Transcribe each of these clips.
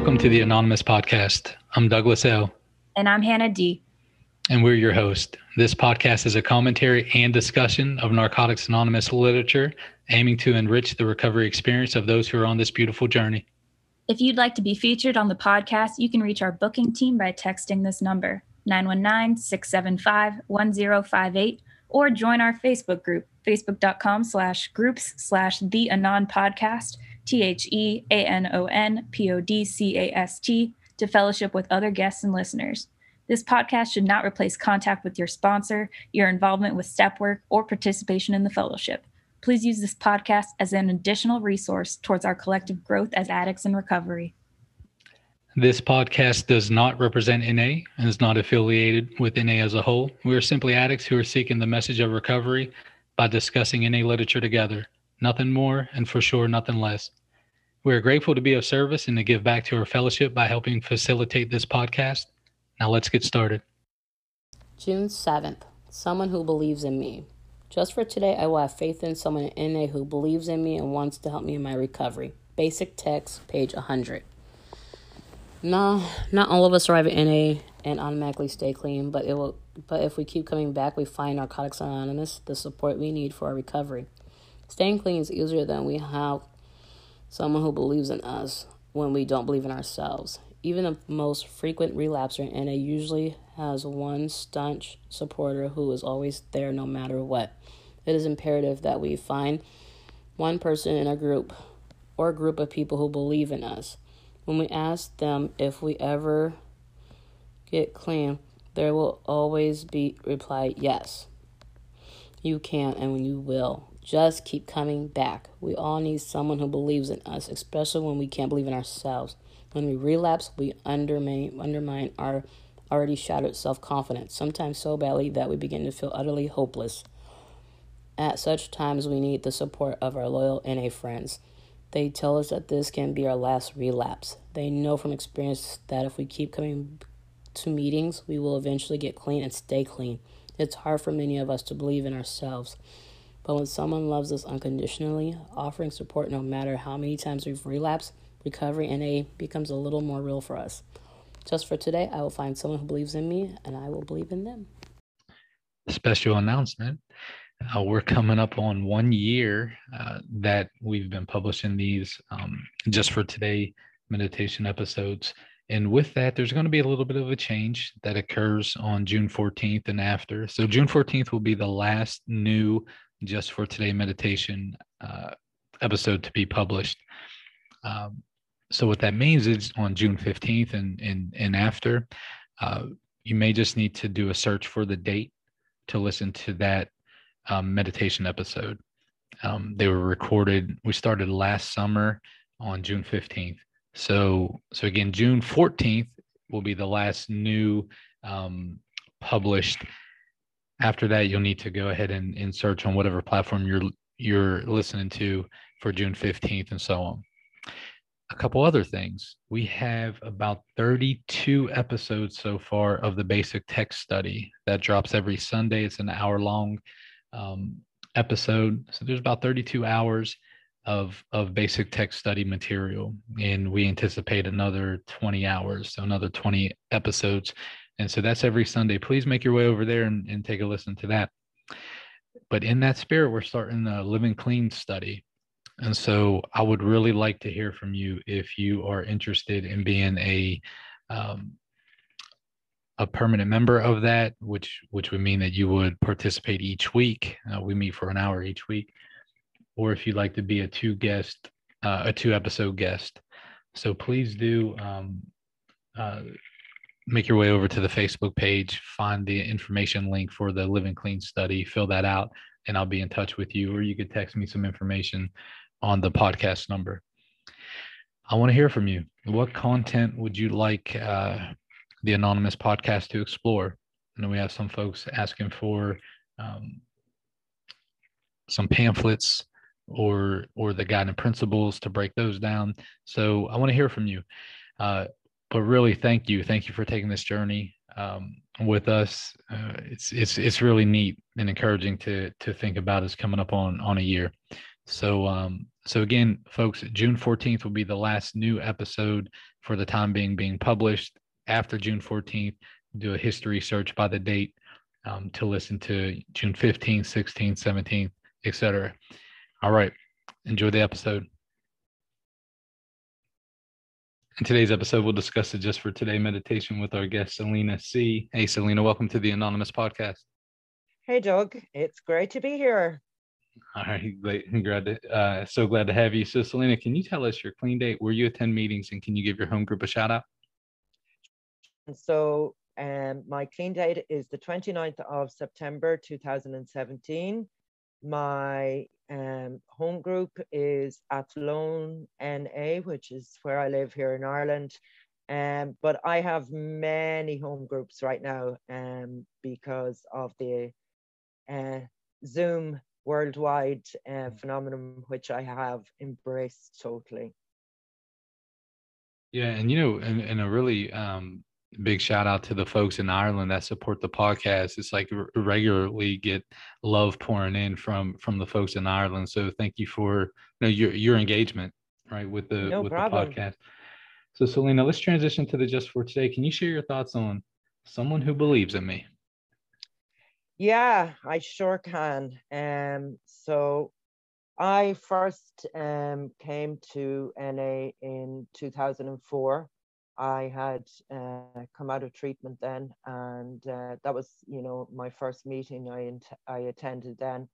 Welcome to the Anonymous Podcast. I'm Douglas L. And I'm Hannah D. And we're your host. This podcast is a commentary and discussion of Narcotics Anonymous literature, aiming to enrich the recovery experience of those who are on this beautiful journey. If you'd like to be featured on the podcast, you can reach our booking team by texting this number, 919 675 1058, or join our Facebook group, facebook.com slash groups slash the Anon podcast, T H E A N O N P O D C A S T, to fellowship with other guests and listeners. This podcast should not replace contact with your sponsor, your involvement with step work, or participation in the fellowship. Please use this podcast as an additional resource towards our collective growth as addicts in recovery. This podcast does not represent NA and is not affiliated with NA as a whole. We are simply addicts who are seeking the message of recovery by discussing NA literature together. Nothing more, and for sure, nothing less. We are grateful to be of service and to give back to our fellowship by helping facilitate this podcast. Now let's get started. June 7th. Someone who believes in me. Just for today, I will have faith in someone in NA who believes in me and wants to help me in my recovery. Basic text, page 100. No, not all of us arrive at NA and automatically stay clean, but it will. But if we keep coming back, we find Narcotics Anonymous the support we need for our recovery. Staying clean is easier than we have someone who believes in us when we don't believe in ourselves. Even the most frequent relapser in NA usually has one staunch supporter who is always there no matter what. It is imperative that we find one person in a group or a group of people who believe in us. When we ask them if we ever get clean, there will always be reply yes. You can and you will. Just keep coming back. We all need someone who believes in us, especially when we can't believe in ourselves. When we relapse, we undermine, undermine our already shattered self confidence, sometimes so badly that we begin to feel utterly hopeless. At such times, we need the support of our loyal NA friends. They tell us that this can be our last relapse. They know from experience that if we keep coming to meetings, we will eventually get clean and stay clean. It's hard for many of us to believe in ourselves. But when someone loves us unconditionally, offering support no matter how many times we've relapsed, recovery NA becomes a little more real for us. Just for today, I will find someone who believes in me and I will believe in them. Special announcement uh, we're coming up on one year uh, that we've been publishing these um, just for today meditation episodes. And with that, there's going to be a little bit of a change that occurs on June 14th and after. So, June 14th will be the last new just for today meditation uh, episode to be published. Um, so, what that means is on June 15th and, and, and after, uh, you may just need to do a search for the date to listen to that um, meditation episode. Um, they were recorded. We started last summer on June 15th. So, so again, June 14th will be the last new um, published. After that, you'll need to go ahead and, and search on whatever platform you're you're listening to for June 15th and so on. A couple other things. We have about 32 episodes so far of the basic text study that drops every Sunday. It's an hour long um, episode. So there's about 32 hours of of basic text study material, and we anticipate another 20 hours, so another 20 episodes. And so that's every Sunday. Please make your way over there and, and take a listen to that. But in that spirit, we're starting the Living Clean study. And so I would really like to hear from you if you are interested in being a um, a permanent member of that, which which would mean that you would participate each week. Uh, we meet for an hour each week, or if you'd like to be a two guest, uh, a two episode guest. So please do um, uh, make your way over to the Facebook page, find the information link for the Living Clean study, fill that out, and I'll be in touch with you. Or you could text me some information on the podcast number. I want to hear from you. What content would you like uh, the anonymous podcast to explore. And we have some folks asking for um, some pamphlets or or the guiding principles to break those down. So I want to hear from you. Uh, but really, thank you, thank you for taking this journey um, with us. Uh, it's it's it's really neat and encouraging to to think about us coming up on on a year. So um, so again, folks, June 14th will be the last new episode for the time being being published after June 14th. Do a history search by the date um, to listen to June 15th, 16th, 17th, etc. All right. Enjoy the episode. In today's episode, we'll discuss it just for today meditation with our guest, Celina C. Hey, Celina, welcome to the Anonymous Podcast. Hey, Doug. It's great to be here. All right, great. Glad to, uh, so glad to have you. So, Celina, can you tell us your clean date, where you attend meetings, and can you give your home group a shout out? And so, um, my clean date is the 29th of September 2017. My um, home group is Athlone NA, which is where I live here in Ireland. Um, but I have many home groups right now um, because of the uh, Zoom worldwide uh, phenomenon, which I have embraced totally. Yeah, and you know, and, and a really um, big shout out to the folks in Ireland that support the podcast. It's like regularly get love pouring in from from the folks in Ireland. So thank you for you know, your your engagement right with the no with problem. the podcast. So Celina, let's transition to the just for today. Can you share your thoughts on someone who believes in me? Yeah, I sure can. Um, so I first um, came to NA in 2004 I had uh, come out of treatment then, and uh, that was, you know, my first meeting I, I attended then.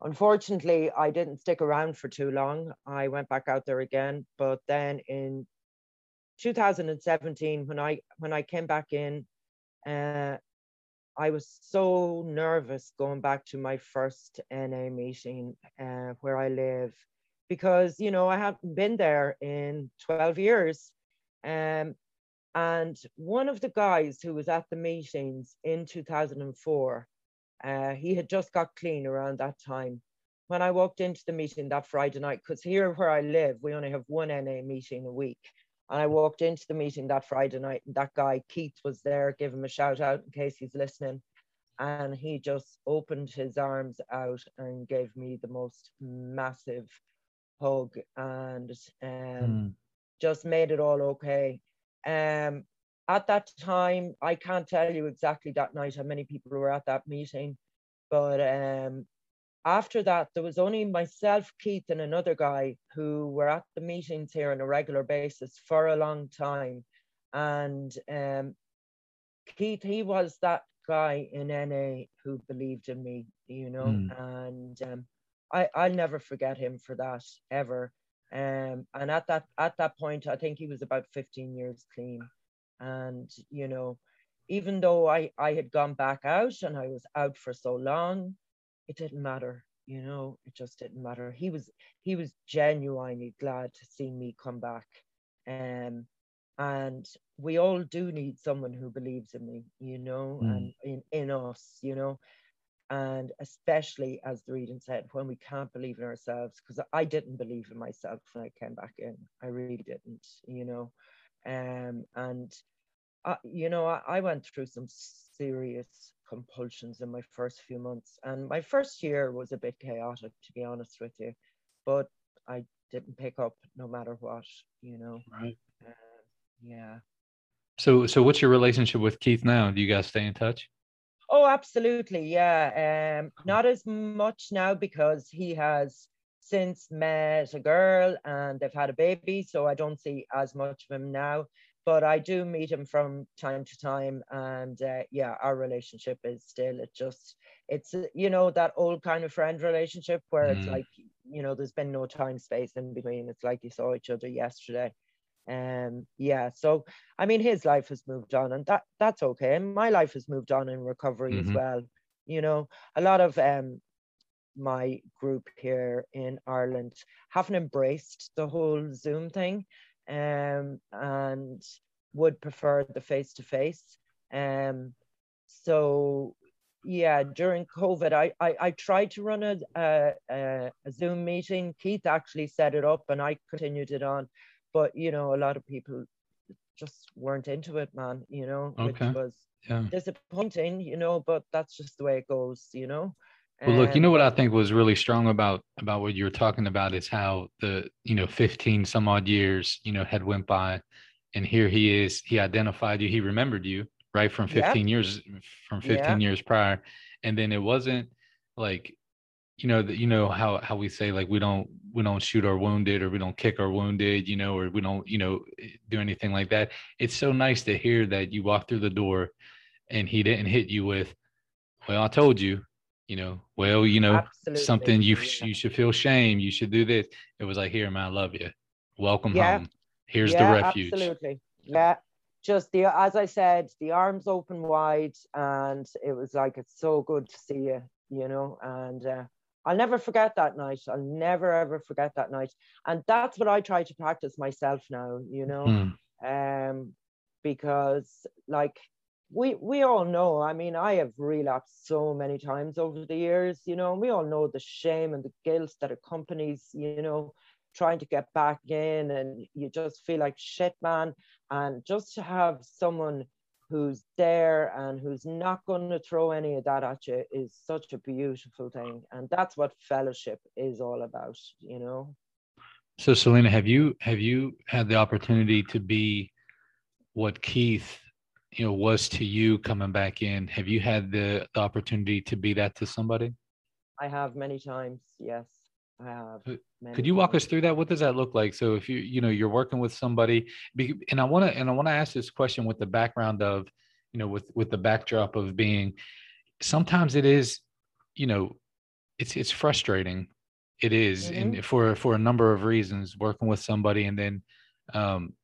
Unfortunately, I didn't stick around for too long. I went back out there again, but then in 2017, when I when I came back in, uh, I was so nervous going back to my first NA meeting uh, where I live, because you know I haven't been there in 12 years um, and one of the guys who was at the meetings in 2004, uh, he had just got clean around that time. When I walked into the meeting that Friday night, because here where I live, we only have one NA meeting a week. And I walked into the meeting that Friday night, and that guy, Keith, was there. Give him a shout out in case he's listening. And he just opened his arms out and gave me the most massive hug and um, mm just made it all okay. Um, at that time, I can't tell you exactly that night how many people were at that meeting, but um, after that, there was only myself, Keith, and another guy who were at the meetings here on a regular basis for a long time. And um, Keith, he was that guy in NA who believed in me, you know, mm. and um, I, I'll never forget him for that ever. Um, and at that at that point, I think he was about 15 years clean. And you know, even though I I had gone back out and I was out for so long, it didn't matter. You know, it just didn't matter. He was he was genuinely glad to see me come back. Um, and we all do need someone who believes in me, you know, mm. and in, in us, you know and especially as the reading said when we can't believe in ourselves because i didn't believe in myself when i came back in. I really didn't you know? Um and uh, you know I, I went through some serious compulsions in my first few months and my first year was a bit chaotic to be honest with you but i didn't pick up no matter what you know? Right. Uh, yeah. So so what's your relationship with keith now? Do you guys stay in touch Oh, absolutely. Yeah. Um, not as much now because he has since met a girl and they've had a baby. So I don't see as much of him now. But I do meet him from time to time. And uh, yeah, our relationship is still, it just, it's, you know, that old kind of friend relationship where mm. it's like, you know, there's been no time space in between. It's like you saw each other yesterday um yeah so i mean his life has moved on and that that's okay. And my life has moved on in recovery mm-hmm. as well. You know a lot of um my group here in ireland haven't embraced the whole zoom thing um and would prefer the face to face um so yeah during covid I, I i tried to run a, a a zoom meeting. Keith actually set it up and i continued it on but you know a lot of people just weren't into it man you know okay. which was yeah. disappointing you know but that's just the way it goes you know well look you know what i think was really strong about about what you were talking about is how the you know 15 some odd years you know had went by and here he is. He identified you. He remembered you right from 15 years from 15 years prior, and then it wasn't like you know that you know how how we say like we don't we don't shoot our wounded or we don't kick our wounded you know or we don't you know do anything like that. It's so nice to hear that you walk through the door and he didn't hit you with well i told you you know well you know Absolutely. something you yeah. you should feel shame you should do this. It was like here man i love you. Welcome yeah. home. Here's yeah, the refuge. absolutely. Yeah. Just the as i said the arms open wide and it was like it's so good to see you you know and uh, I'll never forget that night. I'll never ever forget that night. And that's what I try to practice myself now, you know. Mm. Um, because like we we all know, I mean, I have relapsed so many times over the years, you know, we all know the shame and the guilt that accompanies, you know, trying to get back in and you just feel like shit, man. And just to have someone who's there and who's not going to throw any of that at you is such a beautiful thing. And that's what fellowship is all about you know? So celina have you have you had the opportunity to be what keith you know was to you coming back in? Have you had the, the opportunity to be that to somebody? I have many times yes Could you walk us through that? What does that look like? So if you you know you're working with somebody, and I want to and I want to ask this question with the background of, you know, with with the backdrop of being, sometimes it is, you know, it's it's frustrating. It is, mm-hmm. and for for a number of reasons, working with somebody and then, um,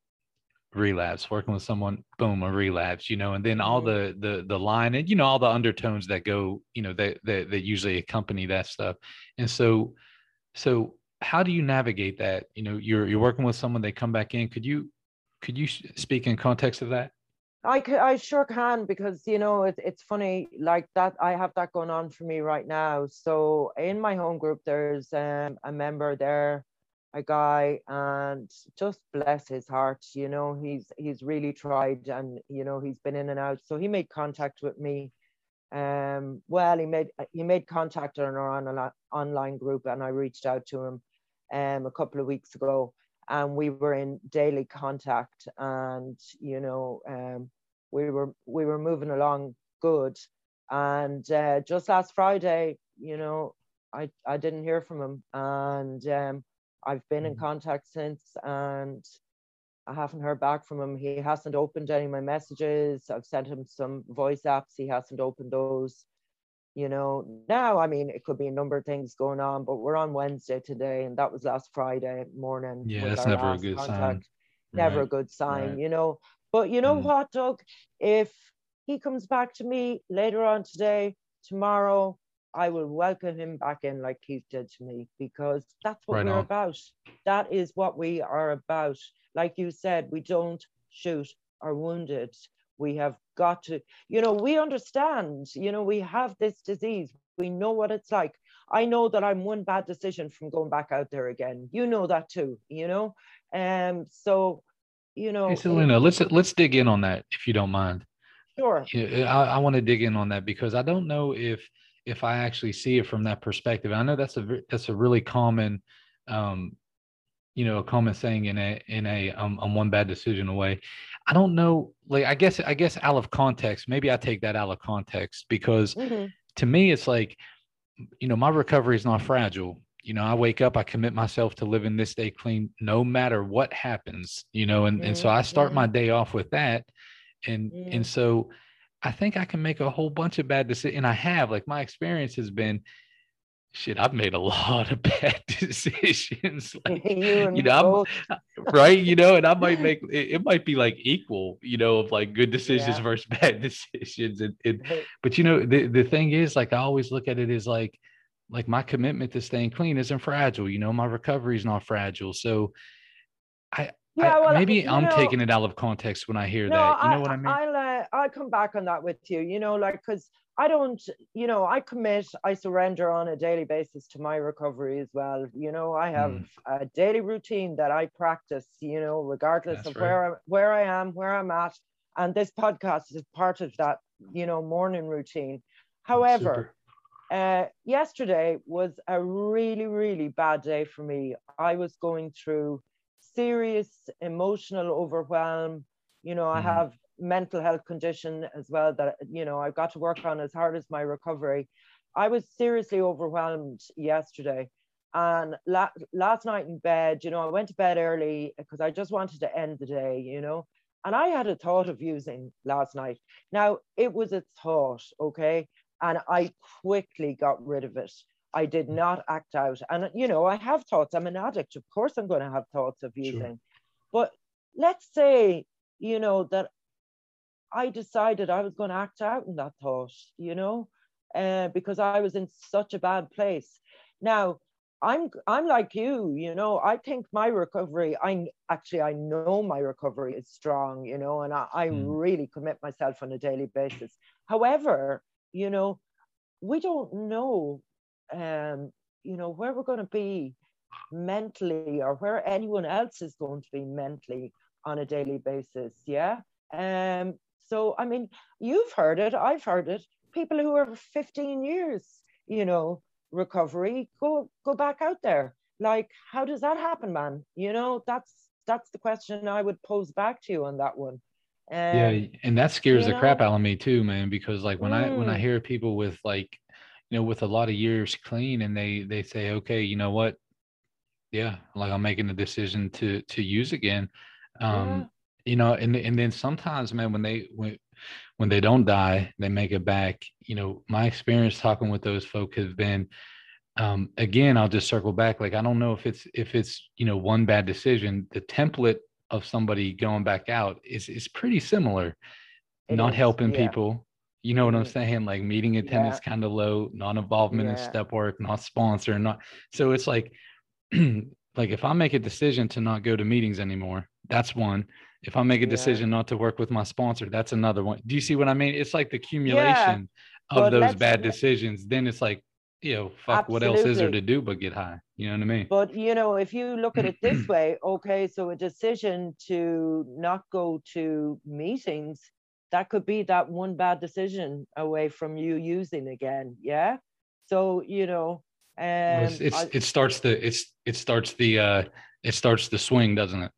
relapse working with someone boom a relapse you know and then all mm-hmm. the the the line and you know all the undertones that go you know that that, that usually accompany that stuff and so so how do you navigate that? You know, you're you're working with someone, they come back in. Could you could you speak in context of that? I could, I sure can because you know it, it's funny like that. I have that going on for me right now. So in my home group, there's um, a member there, a guy, and just bless his heart. You know, he's he's really tried, and you know he's been in and out. So he made contact with me um, well, he made he made contact on our online, online group, and I reached out to him um, a couple of weeks ago, and we were in daily contact, and you know, um, we were we were moving along good, and uh, just last Friday, you know, I I didn't hear from him, and um, I've been in mm. contact since, and I haven't heard back from him. He hasn't opened any of my messages. I've sent him some voice apps. He hasn't opened those. You know, now, I mean, it could be a number of things going on, but we're on Wednesday today, and that was last Friday morning. Yeah, that's never a good contact. sign. Never right. a good sign, right. you know. But you know mm. what, Doug? If he comes back to me later on today, tomorrow, I will welcome him back in like Keith did to me because that's what right we're on. about. That is what we are about like you said, we don't shoot our wounded. We have got to, you know, we understand, you know, we have this disease. We know what it's like. I know that I'm one bad decision from going back out there again. You know that too, you know? Um, so, you know. Hey, Celina, let's let's dig in on that if you don't mind. Sure. I, I want to dig in on that because I don't know if if I actually see it from that perspective. I know that's a that's a really common um, you know a common saying in a in a um, um one bad decision away i don't know like i guess i guess out of context maybe i take that out of context because mm-hmm. to me it's like you know my recovery is not fragile you know i wake up i commit myself to living this day clean no matter what happens you know and, mm-hmm. and so i start my mm-hmm. day off with that and mm-hmm. and so i think i can make a whole bunch of bad decisions and i have like my experience has been shit, I've made a lot of bad decisions. like, you, you, know, right? You know, and I might make it, it, might be like equal, you know, of like good decisions yeah. versus bad decisions. And, and but you know, the, the thing is, like I always look at it as like like my commitment to staying clean isn't fragile. You know, my recovery is not fragile. So I yeah, well, maybe I'm know, taking it out of context when I hear no, that. You know I, what I mean? I'll uh, I'll come back on that with you. You know, like because I don't, you know, I commit, I surrender on a daily basis to my recovery as well. You know, I have mm. a daily routine that I practice, you know, regardless That's of right. where I, where I am, where I'm at. And this podcast is part of that, you know, morning routine. However, uh, yesterday was a really, really bad day for me. I was going through serious emotional overwhelm. You know, I Mhm. have mental health condition as well that you know I've got to work on as hard as my recovery. I was seriously overwhelmed yesterday. And la- last night in bed, you know, I went to bed early because I just wanted to end the day, you know. And I had a thought of using last night. Now, it was a thought, okay? And I quickly got rid of it. I did mm. not act out. And, you know, I have thoughts. I'm an addict. Of course, I'm going to have thoughts of Sure. using. But let's say, you know, that I decided I was going to act out in that thought, you know, uh, because I was in such a bad place. Now, I'm I'm like you, you know. I think my recovery. I actually I know my recovery is strong, you know, and I, I Mm. really commit myself on a daily basis. However, you know, we don't know, um, you know, where we're going to be mentally or where anyone else is going to be mentally on a daily basis. Yeah. Um. So I mean, you've heard it. I've heard it. People who are 15 years, you know, recovery go go back out there like how does that happen man you know that's that's the question i would pose back to you on that one um, yeah and that scares the crap out of me too man because like when i when i Mm. hear people with like you know with a lot of years clean and they they say okay you know what yeah like i'm making the decision to to use again um you know and and then sometimes man when they when when they don't die they make it back. You know my experience talking with those folk has been um again i'll just circle back like i don't know if it's if it's you know one bad decision the template of somebody going back out is is pretty similar. It not is, helping yeah. people. You know what i'm Mhm. saying? Like meeting attendance kind of low non-involvement in step work not sponsor not so it's like like if i make a decision to not go to meetings anymore that's one if i make a Yeah. decision not to work with my sponsor that's another one. Do you see what i mean? It's like the accumulation of but those bad decisions. Then it's like you know fuck what else is there to do but get high? You know what i mean? But you know if you look at it this way okay so a decision to not go to meetings that could be that one bad decision away from you using again yeah? So you know um it's, it's I- it starts the it's it starts the uh it starts the swing doesn't it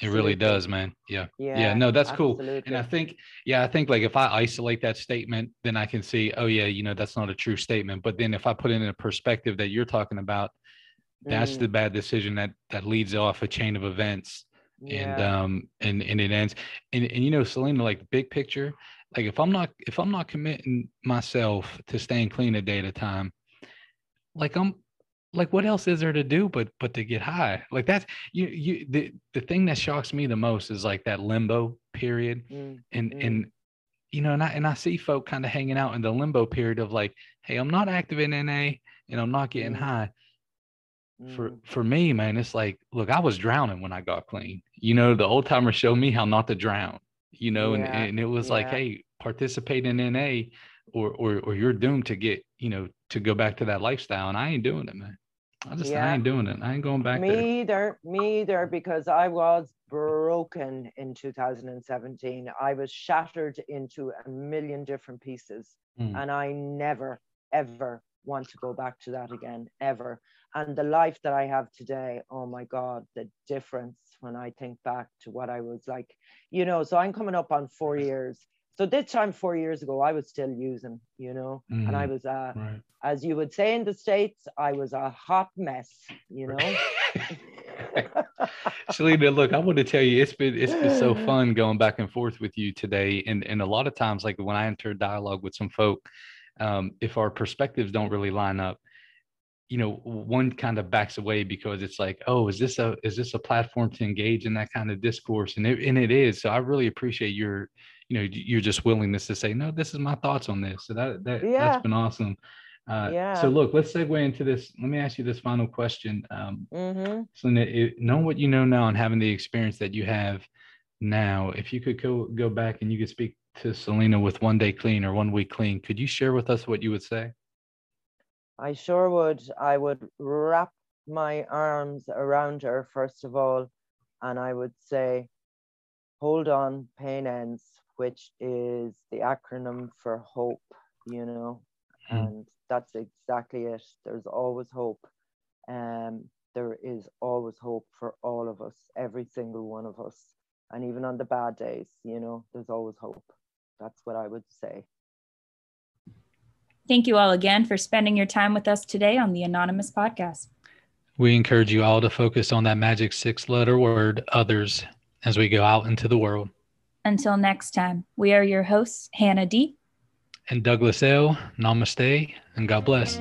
it really does man. Yeah. Yeah yeah no that's cool. And i think yeah i think like if i isolate that statement then i can see oh yeah you know that's not a true statement. But then if i put it in a perspective that you're talking about that's Mm, the bad decision that that leads off a chain of events and um and and it ends. And, and you know celina like big picture like if i'm not if i'm not committing myself to staying clean a day at a time like i'm like what else is there to do but but to get high? Like that's you you the the thing that shocks me the most is like that limbo period Mm, and Mm. and you know and i and i see folk kind of hanging out in the limbo period of like hey i'm not active in na and i'm not getting Mm. high. For mm, for me man it's like look i was drowning when i got clean. You know the old timer showed me how not to drown you know and, Yeah, and it was like hey participate in na or or or you're doomed to get you know to go back to that lifestyle and i ain't doing it man i just i ain't doing it. I ain't going back me there either me either because i was broken in 2017 i was shattered into a million different pieces Mm. and i never ever want to go back to that again ever. And the life that i have today oh my god the difference when i think back to what i was like you know so i'm coming up on four years so this time four years ago i was still using you know and i Mhm. was uh right as you would say in the states i was a hot mess you know Celina, look, I want to tell you, it's been it's been so fun going back and forth with you today, and and a lot of times, like when I enter dialogue with some folk, um, if our perspectives don't really line up, you know, one kind of backs away because it's like, oh, is this a is this a platform to engage in that kind of discourse? And it and it is. So I really appreciate your, you know, your just willingness to say, no, this is my thoughts on this. So that that Yeah. that's been awesome. Uh, Yeah. So look, let's segue into this. Let me ask you this final question. Um, hmm so it, knowing what you know now and having the experience that you have now, if you could go go back and you could speak to Celina with one day clean or one week clean, could you share with us what you would say? I sure would. I would wrap my arms around her, first of all, and I would say, hold on, pain ends, which is the acronym for hope, you know, Hmm. and that's exactly it. There's always hope. Um, there is always hope for all of us, every single one of us. And even on the bad days, you know, there's always hope. That's what I would say. Thank you all again for spending your time with us today on the Anonymous Podcast. We encourage you all to focus on that magic six letter word, others, as we go out into the world. Until next time, we are your hosts, Hannah D. And Douglas L. Namaste and God bless.